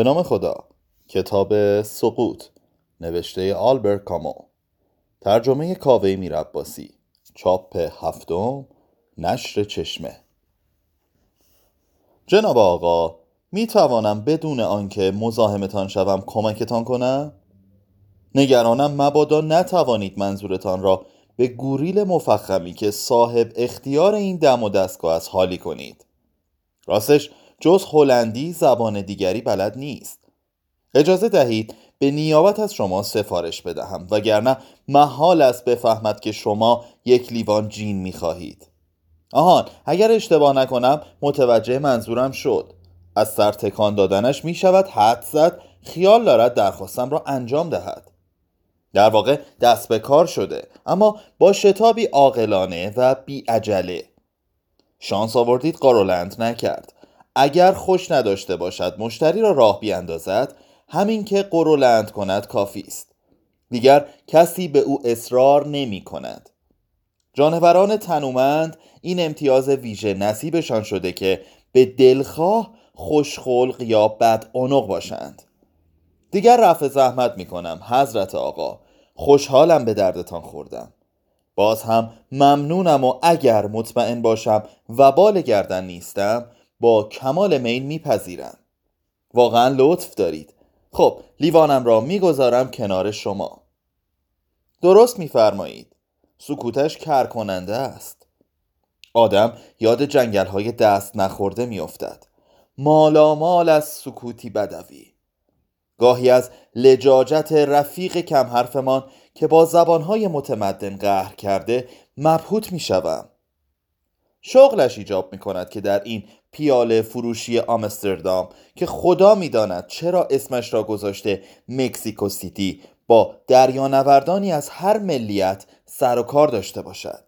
به نام خدا. کتاب سقوط. نوشته آلبرت کامو ترجمه کاوه میرباسی چاپ هفتم. نشر چشمه. جناب آقا می توانم بدون آنکه مزاحمتان شوم کمکتان کنم؟ نگرانم مبادا نتوانید منظورتان را به گوریل مفخمی که صاحب اختیار این دم و دستگاه است حالی کنید. راستش جز هلندی زبان دیگری بلد نیست. اجازه دهید به نیابت از شما سفارش بدهم وگرنه محال است بفهمد که شما یک لیوان جین می خواهید آهان اگر اشتباه نکنم متوجه منظورم شد. از سر تکان دادنش می شود حد زد خیال دارد درخواستم را انجام دهد. در واقع دست به کار شده اما با شتابی عاقلانه و بی عجله شانس آوردید قارولند نکرد. اگر خوش نداشته باشد مشتری را راه بیاندازد همین که قرولند کند کافی است. دیگر کسی به او اصرار نمی کند. جانوران تنومند این امتیاز ویژه نصیبشان شده که به دلخواه خوشخلق یا بد باشند. دیگر رفع زحمت می کنم حضرت آقا. خوشحالم به دردتان خوردم. باز هم ممنونم و اگر مطمئن باشم و بال گردن نیستم با کمال میل میپذیرم. واقعا لطف دارید. خب لیوانم را می‌گذارم کنار شما. درست میفرمایید. سکوتش کر کننده است. آدم یاد جنگل های دست نخورده میافتد. مالا مال از سکوتی بدوی. گاهی از لجاجت رفیق کم حرفمان که با زبانهای متمدن قهر کرده مبهوت می‌شوم. شغلش ایجاب می کند که در این پیاله فروشی آمستردام که خدا می‌داند چرا اسمش را گذاشته مکسیکو سیتی با دریانوردانی از هر ملیت سر و کار داشته باشد.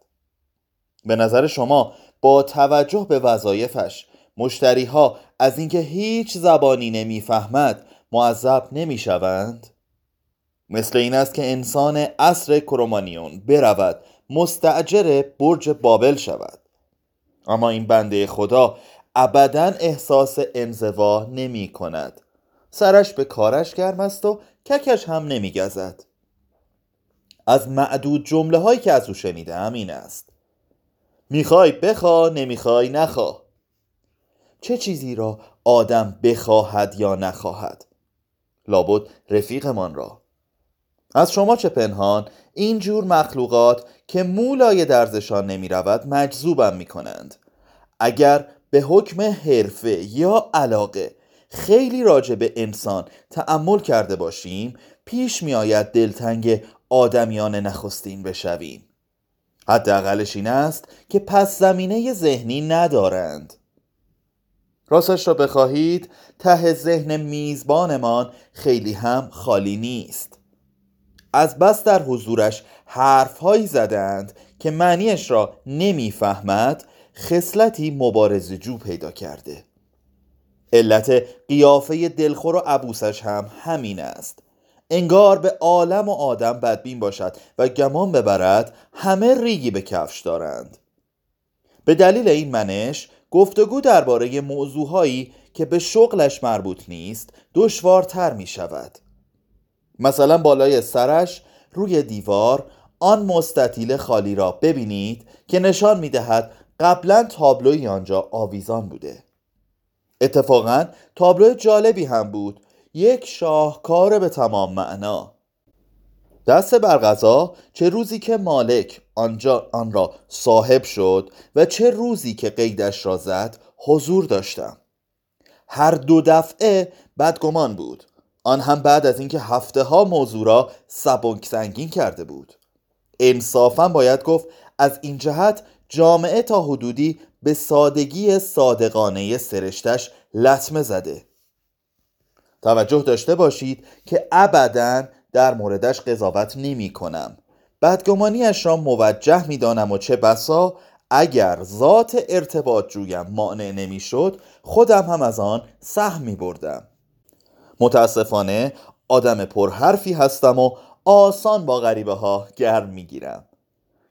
به نظر شما با توجه به وظایفش مشتری ها از اینکه هیچ زبانی نمی‌فهمد معذب نمی‌شوند؟ مثل این است که انسان عصر کرومانیون برود مستعجر برج بابل شود. اما این بنده خدا ابدا احساس انزوا نمی کند. سرش به کارش گرم است و ککش هم نمی گزد. از معدود جمله هایی که از او شنیدم این است. می‌خوای بخوا نمی‌خوای نخوا. چه چیزی را آدم بخواهد یا نخواهد؟ لابد رفیقمان را از شما چه پنهان؟ این جور مخلوقات که مولای درزشان نمی رود مجذوبم می کنند اگر به حکم حرفه یا علاقه خیلی راجع به انسان تأمل کرده باشیم پیش می آید دلتنگ آدمیان نخستین بشویم. حداقلش این است که پس زمینه ذهنی ندارند. راستش را بخواهید ته ذهن میزبانمان خیلی هم خالی نیست. از بس در حضورش حرفهایی زدند که معنیش را نمی‌فهمد خصلتی مبارز جو پیدا کرده. علت قیافه دلخور و عبوسش هم همین است. انگار به عالم و آدم بدبین باشد و گمان ببرد همه ریگی به کفش دارند. به دلیل این منش گفتگو درباره موضوعهایی که به شغلش مربوط نیست دشوارتر می شود مثلا بالای سرش روی دیوار آن مستطیل خالی را ببینید که نشان می دهد قبلا تابلوی آنجا آویزان بوده. اتفاقا تابلو جالبی هم بود. یک شاهکار به تمام معنا. دست برغذا چه روزی که مالک آنجا آن را صاحب شد و چه روزی که قیدش را زد حضور داشتم. هر دو دفعه بدگمان بود. آن هم بعد از اینکه هفته ها موضوع را سبک سنگین کرده بود. انصافا باید گفت از این جهت جامعه تا حدودی به سادگی صادقانه سرشتش لطمه زده. توجه داشته باشید که ابدا در موردش قضاوت نمی کنم. بدگمانیش را موجه می دانم و چه بسا اگر ذات ارتباط جویم مانع نمی شد خودم هم از آن سهم می بردم. متاسفانه آدم پرحرفی هستم و آسان با غریبه ها گرم می گیرم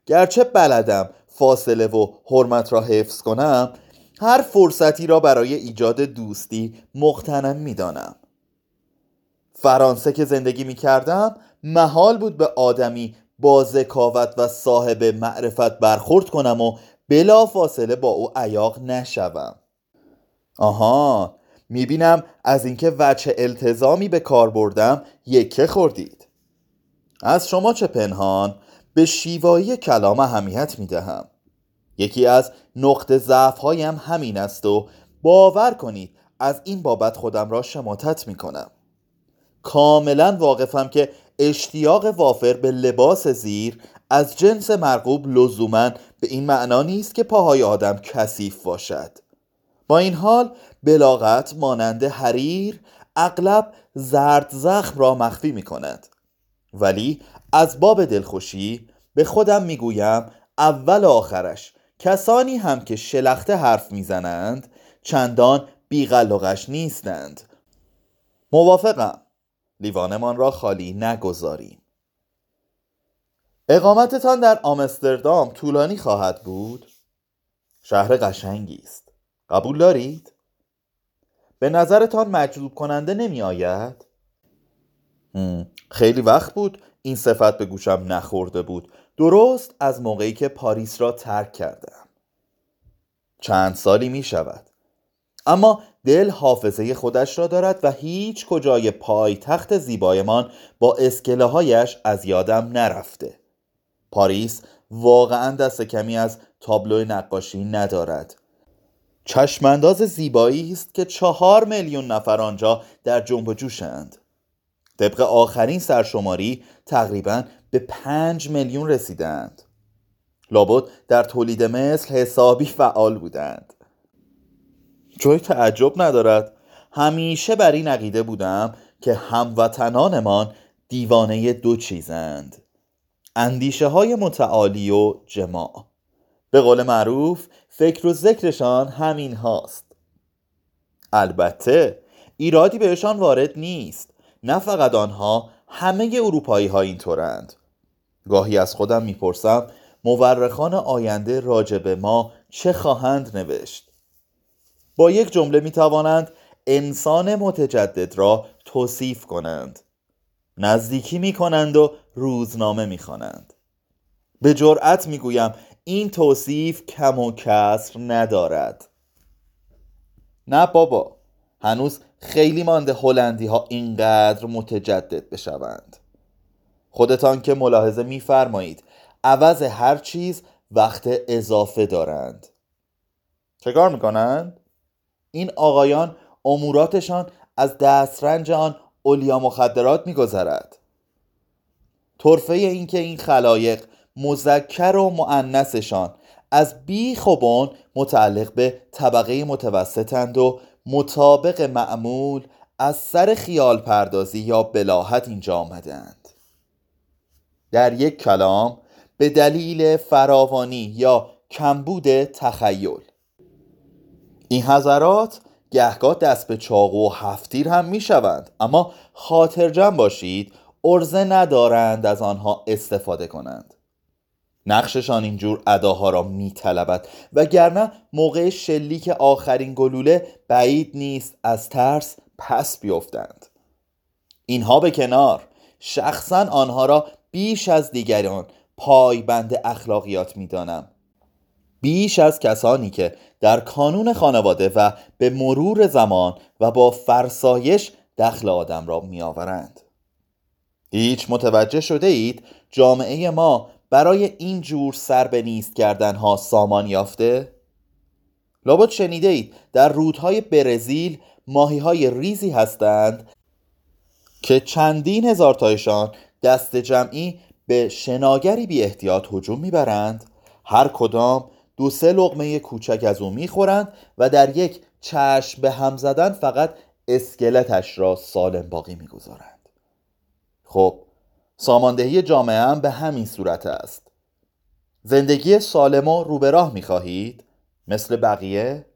گرچه بلدم فاصله و حرمت را حفظ کنم هر فرصتی را برای ایجاد دوستی مقتنم می‌دانم. فرانسه که زندگی می کردم محال بود به آدمی با ذکاوت و صاحب معرفت برخورد کنم و بلا فاصله با او عیاق نشوم. آها می‌بینم از اینکه وچه التزامی به کار بردم یکه خوردید. از شما چه پنهان؟ به شیوایی کلام اهمیت می‌دهم. یکی از نقط ضعف هایم همین است و باور کنید از این بابت خودم را شماتت می کنم کاملا واقفم که اشتیاق وافر به لباس زیر از جنس مرغوب لزوما به این معنا نیست که پاهای آدم کثیف باشد. با این حال بلاغت مانند حریر اغلب زرد زخم را مخفی می کند ولی از باب دلخوشی به خودم می‌گویم اول آخرش. کسانی هم که شلخته حرف می‌زنند چندان بیغلقش نیستند. موافقم. لیوانمان را خالی نگذاریم. اقامتتان در آمستردام طولانی خواهد بود؟ شهر قشنگی است. قبول دارید؟ به نظرتان مجذوب کننده نمی آید خیلی وقت بود این صفت به گوشم نخورده بود. درست از موقعی که پاریس را ترک کردم. چند سالی می شود اما دل حافظه خودش را دارد و هیچ کجای پای تخت زیبایمان با اسکله هایش از یادم نرفته. پاریس واقعا دست کمی از تابلو نقاشی ندارد. چشمانداز زیبایی است که چهار میلیون نفر آنجا در جنب و جوشند طبق آخرین سرشماری تقریبا به پنج میلیون رسیدند. لابد در تولید مثل حسابی فعال بودند. جای تعجب ندارد همیشه بر این عقیده بودم که هموطنانمان دیوانه دو چیزند اندیشه های متعالی و جماع. به قول معروف فکر و ذکرشان همین هاست. البته ایرادی بهشان وارد نیست. نه فقط آنها همه اروپایی ها اینطورند. گاهی از خودم می‌پرسم مورخان آینده راجب ما چه خواهند نوشت؟ با یک جمله می توانند انسان متجدد را توصیف کنند. نزدیکی می کنند و روزنامه می خوانند به جرأت می گویم این توصیف کم و کسر ندارد. نه بابا هنوز خیلی مانده هلندی ها اینقدر متجدد بشوند. خودتان که ملاحظه میفرمایید عوض هر چیز وقت اضافه دارند. چه کار می‌کنند؟ این آقایان اموراتشان از دسترنج آن اولیا مخدرات میگذرد. طرفه اینکه این خلایق مذکر و معنسشان از بیخ و بن متعلق به طبقه متوسطند و مطابق معمول از سر خیال پردازی یا بلاحت اینجا آمدند. در یک کلام به دلیل فراوانی یا کمبود تخیل. این حضرات گهگاه دست به چاقو و هفتیر هم می شوند. اما خاطرجم باشید ارزه ندارند از آنها استفاده کنند. نقششان اینجور اداها را میطلبد. وگرنه موقع شلیک آخرین گلوله بعید نیست از ترس پس بیفتند. اینها به کنار. شخصا آنها را بیش از دیگران پایبند اخلاقیات می‌دانم. بیش از کسانی که در کانون خانواده و به مرور زمان و با فرسایش دخل آدم را میآورند. هیچ متوجه شده اید؟ جامعه ما برای این جور سر به نیست کردن ها سامان یافته؟ لابد شنیده اید در رودهای برزیل ماهی های ریزی هستند که چندین هزار تایشان دست جمعی به شناگری بی احتیاط هجوم می‌برند هر کدام دو سه لغمه کوچک از او می‌خورند و در یک چشم به هم زدن فقط اسکلتش را سالم باقی می‌گذارند خب ساماندهی جامعه هم به همین صورت است. زندگی سالم و رو به راه می‌خواهید؟ مثل بقیه؟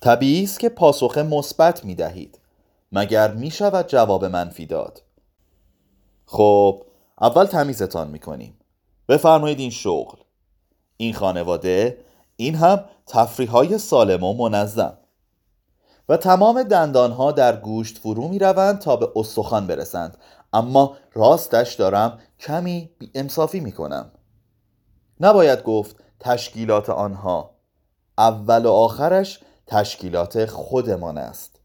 طبیعی است که پاسخ مثبت می دهید مگر می شود جواب منفی داد. خب اول تمیزتان می کنیم بفرمایید این شغل. این خانواده این هم تفریح های سالم و منظم. و تمام دندانها در گوشت فرو می روند تا به استخوان برسند. اما راستش دارم کمی بی انصافی می کنم نباید گفت تشکیلات آنها. اول و آخرش تشکیلات خودمان است.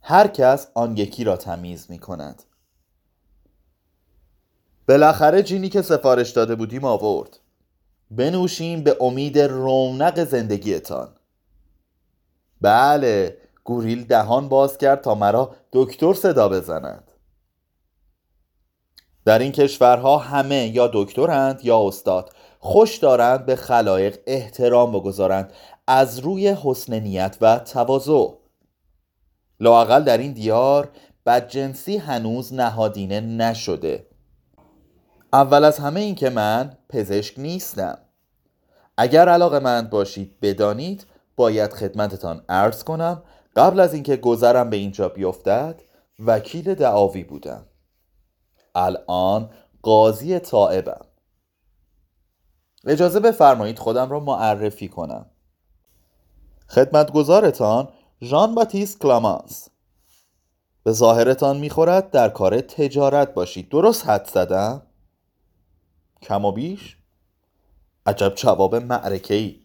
هر کس آن یکی را تمیز می کند بالاخره جینی که سفارش داده بودیم آورد. بنوشیم به امید رونق زندگیتان. بله گوریل دهان باز کرد تا مرا دکتر صدا بزند. در این کشورها همه یا دکترند یا استاد. خوش دارند به خلایق احترام بگذارند. از روی حسن نیت و تواضع. لاقل در این دیار بدجنسی هنوز نهادینه نشده. اول از همه این که من پزشک نیستم. اگر علاقه مند باشید بدانید باید خدمتتان عرض کنم قبل از اینکه گذرم به اینجا بیفتد وکیل دعاوی بودم. الان قاضی طائبم. اجازه بفرمایید خودم را معرفی کنم. خدمتگزارتان ژان باتیست کلامانس به ظاهرتان می‌خورد در کار تجارت باشید. درست حد زدم؟ کم و بیش؟ عجب جواب معرکه ای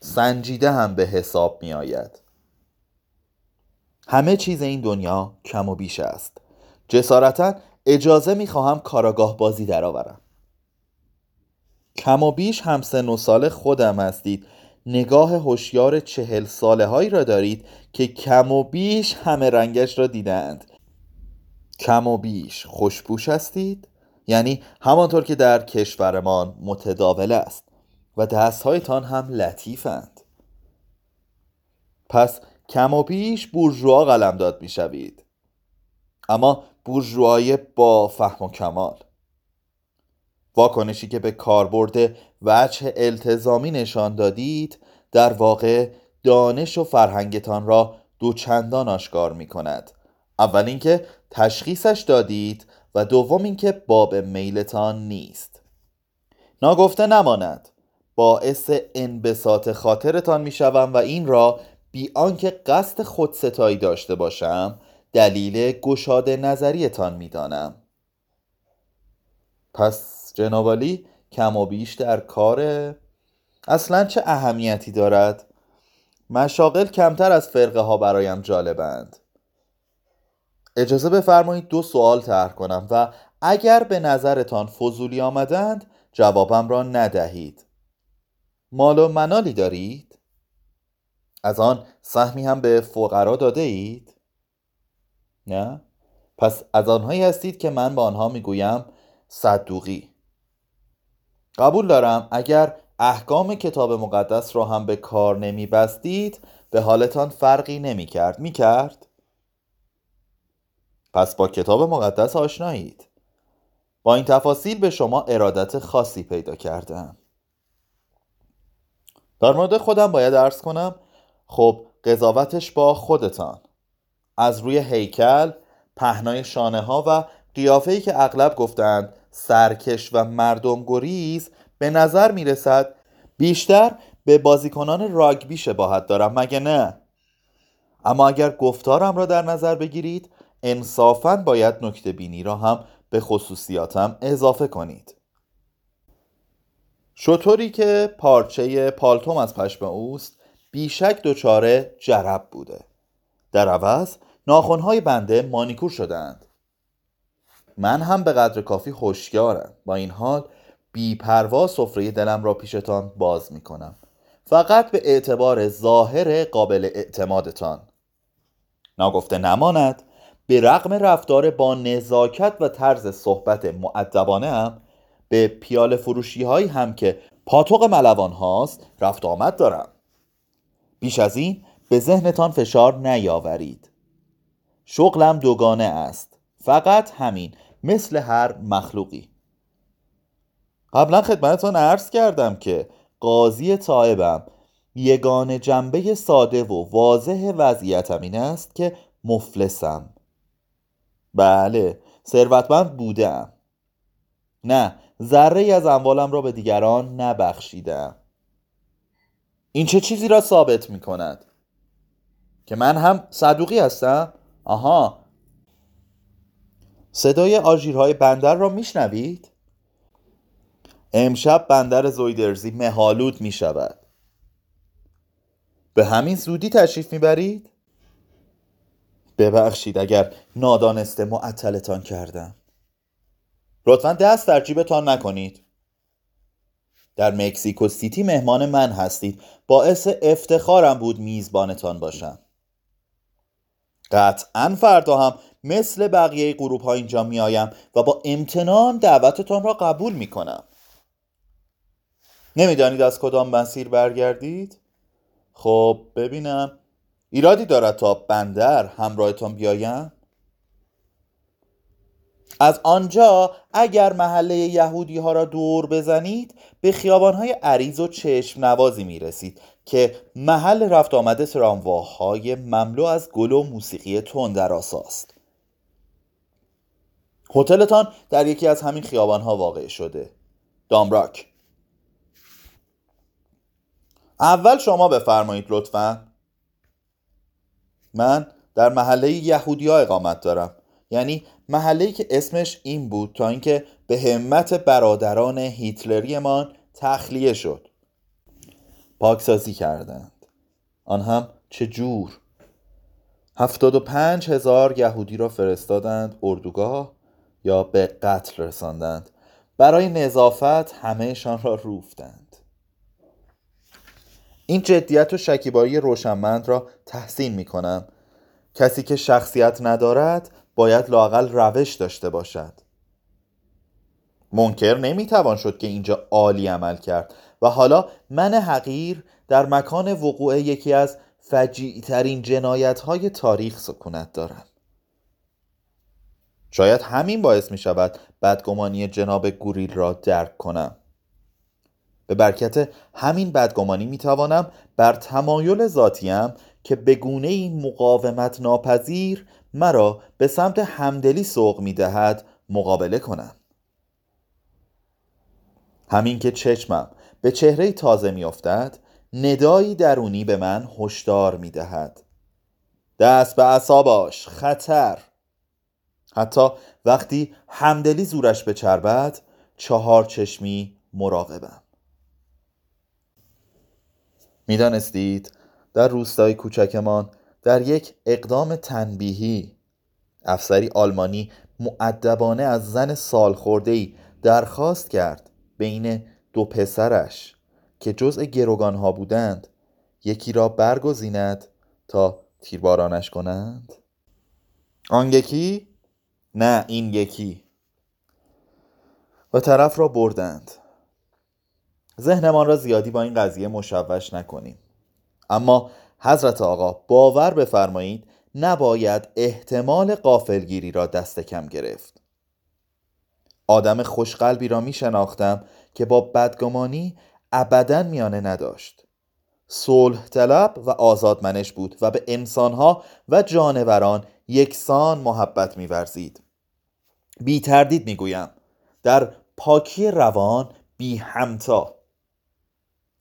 سنجیده هم به حساب می آید همه چیز این دنیا کم و بیش است. جسارتا اجازه می خواهم کاراگاه بازی درآورم. کم و بیش هم سن و سال خودم هستید. نگاه هوشیار چهل ساله هایی را دارید که کم و بیش همه رنگش را دیدند کم و بیش خوشبوش هستید؟ یعنی همانطور که در کشورمان متداول است و دستهایتان هم لطیفند. پس کم و بیش بورژوا قلمداد می‌شوید. اما بورژوای با فهم و کمال. واکنشی که به کاربرد وجه التزامی نشان دادید در واقع دانش و فرهنگتان را دوچندان آشکار می کند اول اینکه تشخیصش دادید و دوم اینکه باب میلتان نیست. ناگفته نماند. باعث انبساط خاطرتان می‌شوم و این را بی آنکه قصد خودستایی داشته باشم دلیل گشاده نظریتان می‌دانم پس جنابالی کم و بیش در کار اصلا چه اهمیتی دارد مشاغل کمتر از فرقه ها برایم جالبند اجازه بفرمایید دو سوال طرح کنم و اگر به نظرتان فضولی آمدند جوابم را ندهید مال و منالی دارید؟ از آن سهمی هم به فقرا داده اید؟ نه؟ پس از آنهایی هستید که من به آنها می‌گویم صدوقی. قبول دارم اگر احکام کتاب مقدس را هم به کار نمی بستید به حالتان فرقی نمی کرد می کرد؟ پس با کتاب مقدس آشنایید. با این تفاصیل به شما ارادت خاصی پیدا کردم. در مورد خودم باید ارز کنم خب قضاوتش با خودتان. از روی هیکل پهنای شانه ها و قیافه که اغلب گفتند سرکش و مردم گریز به نظر می رسد بیشتر به بازیکنان راگبی شباهت دارم. مگه نه؟ اما اگر گفتارم را در نظر بگیرید انصافا باید نکته بینی را هم به خصوصیاتم اضافه کنید. شطوری که پارچه پالتوم از پشم اوست بیشک دچار جرب بوده. در عوض ناخونهای بنده مانیکور شدند. من هم به قدر کافی خوشیارم با این حال بیپروا سفره دلم را پیشتان باز می کنم فقط به اعتبار ظاهر قابل اعتمادتان. ناگفته نماند به رغم رفتار با نزاکت و طرز صحبت معدبانه هم به پیال فروشی هایی هم که پاتوق ملوان هاست رفت آمد دارم. بیش از این به ذهنتان فشار نیاورید. شغلم دوگانه است. فقط همین مثل هر مخلوقی. قبلا خدمتتان عرض کردم که قاضی طایبم یگان جنبه ساده و واضح وضعیتم این است که مفلسم. بله ثروتمند بودم. نه ذره از اموالم را به دیگران نبخشیدم. این چه چیزی را ثابت می کند؟ که من هم صدوقی هستم؟ آها. صدای آژیرهای بندر را میشنوید؟ امشب بندر زویدرزی مهالود می شود به همین زودی تشریف می‌برید؟ ببخشید اگر نادانسته معطلتان کردم. لطفا دست در جیبتان نکنید. در مکزیکو سیتی مهمان من هستید. باعث افتخارم بود میزبانتان باشم. قطعا فردا هم مثل بقیه گروه ها اینجا میآیم و با امتنان دعوتتان را قبول می کنم نمی‌دانید از کدام مسیر برگردید؟ خب ببینم ایرادی دارد تا بندر همراهتان بیایم؟ از آنجا اگر محله یهودی ها را دور بزنید به خیابان های عریض و چشم نوازی می رسید که محل رفت آمده ترامواهای مملو از گل و موسیقی است. هتلتان در یکی از همین خیابان ها واقع شده. دامراک. اول شما بفرمایید لطفا. من در محله یهودی ها اقامت دارم. یعنی محله که اسمش این بود تا اینکه به همت برادران هیتلریمان تخلیه شد. پاکسازی کردند. آن هم چه جور؟ هفتاد و پنج هزار یهودی را فرستادند اردوگاه یا به قتل رساندند. برای نظافت همهشان را روفتند. این جدیت و شکیبایی روشنمند را تحسین می کنم کسی که شخصیت ندارد باید لاقل روش داشته باشد. منکر نمی‌توان شد که اینجا عالی عمل کرد. و حالا من حقیر در مکان وقوع یکی از فجیع ترین جنایت های تاریخ سکونت دارم. شاید همین باعث می شود بدگمانی جناب گوریل را درک کنم. به برکت همین بدگمانی می توانم بر تمایل ذاتیم که به گونه مقاومت ناپذیر مرا به سمت همدلی سوق می دهد مقابله کنم. همین که چشمم به چهره تازه می افتد ندایی درونی به من هشدار می دهد دست به اصاباش خطر. حتی وقتی همدلی زورش به چربت چهار چشمی مراقبم. می‌دانستید در روستای کوچکمان در یک اقدام تنبیهی افسری آلمانی معدبانه از زن سالخورده‌ای درخواست کرد بین دو پسرش که جزء گروگانها بودند یکی را برگزیند تا تیربارانش کنند؟ آن یکی؟ نه این یکی. و طرف را بردند. ذهنمان را زیادی با این قضیه مشوش نکنیم. اما حضرت آقا باور بفرمایید نباید احتمال قافلگیری را دست کم گرفت. آدم خوشقلبی را می شناختم که با بدگمانی ابدا میانه نداشت. صلح طلب و آزادمنش بود و به انسانها و جانوران یکسان محبت میورزید. بی تردید می‌گویم در پاکی روان بی همتا.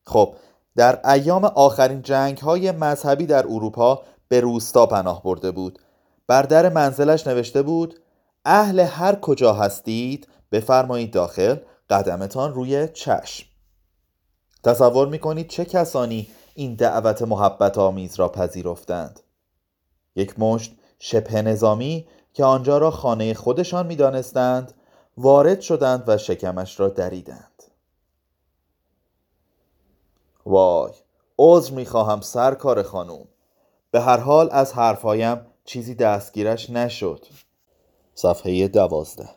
خب در ایام آخرین جنگ های مذهبی در اروپا به روستا پناه برده بود. بر در منزلش نوشته بود اهل هر کجا هستید بفرمایید داخل قدمتان روی چشم. تصور می‌کنید چه کسانی این دعوت محبت آمیز را پذیرفتند؟ یک مشت شبه نظامی که آنجا را خانه خودشان می‌دانستند وارد شدند و شکمش را دریدند. وای عذر می‌خواهم سرکار خانوم. به هر حال از حرفهایم چیزی دستگیرش نشد. صفحه دوازده.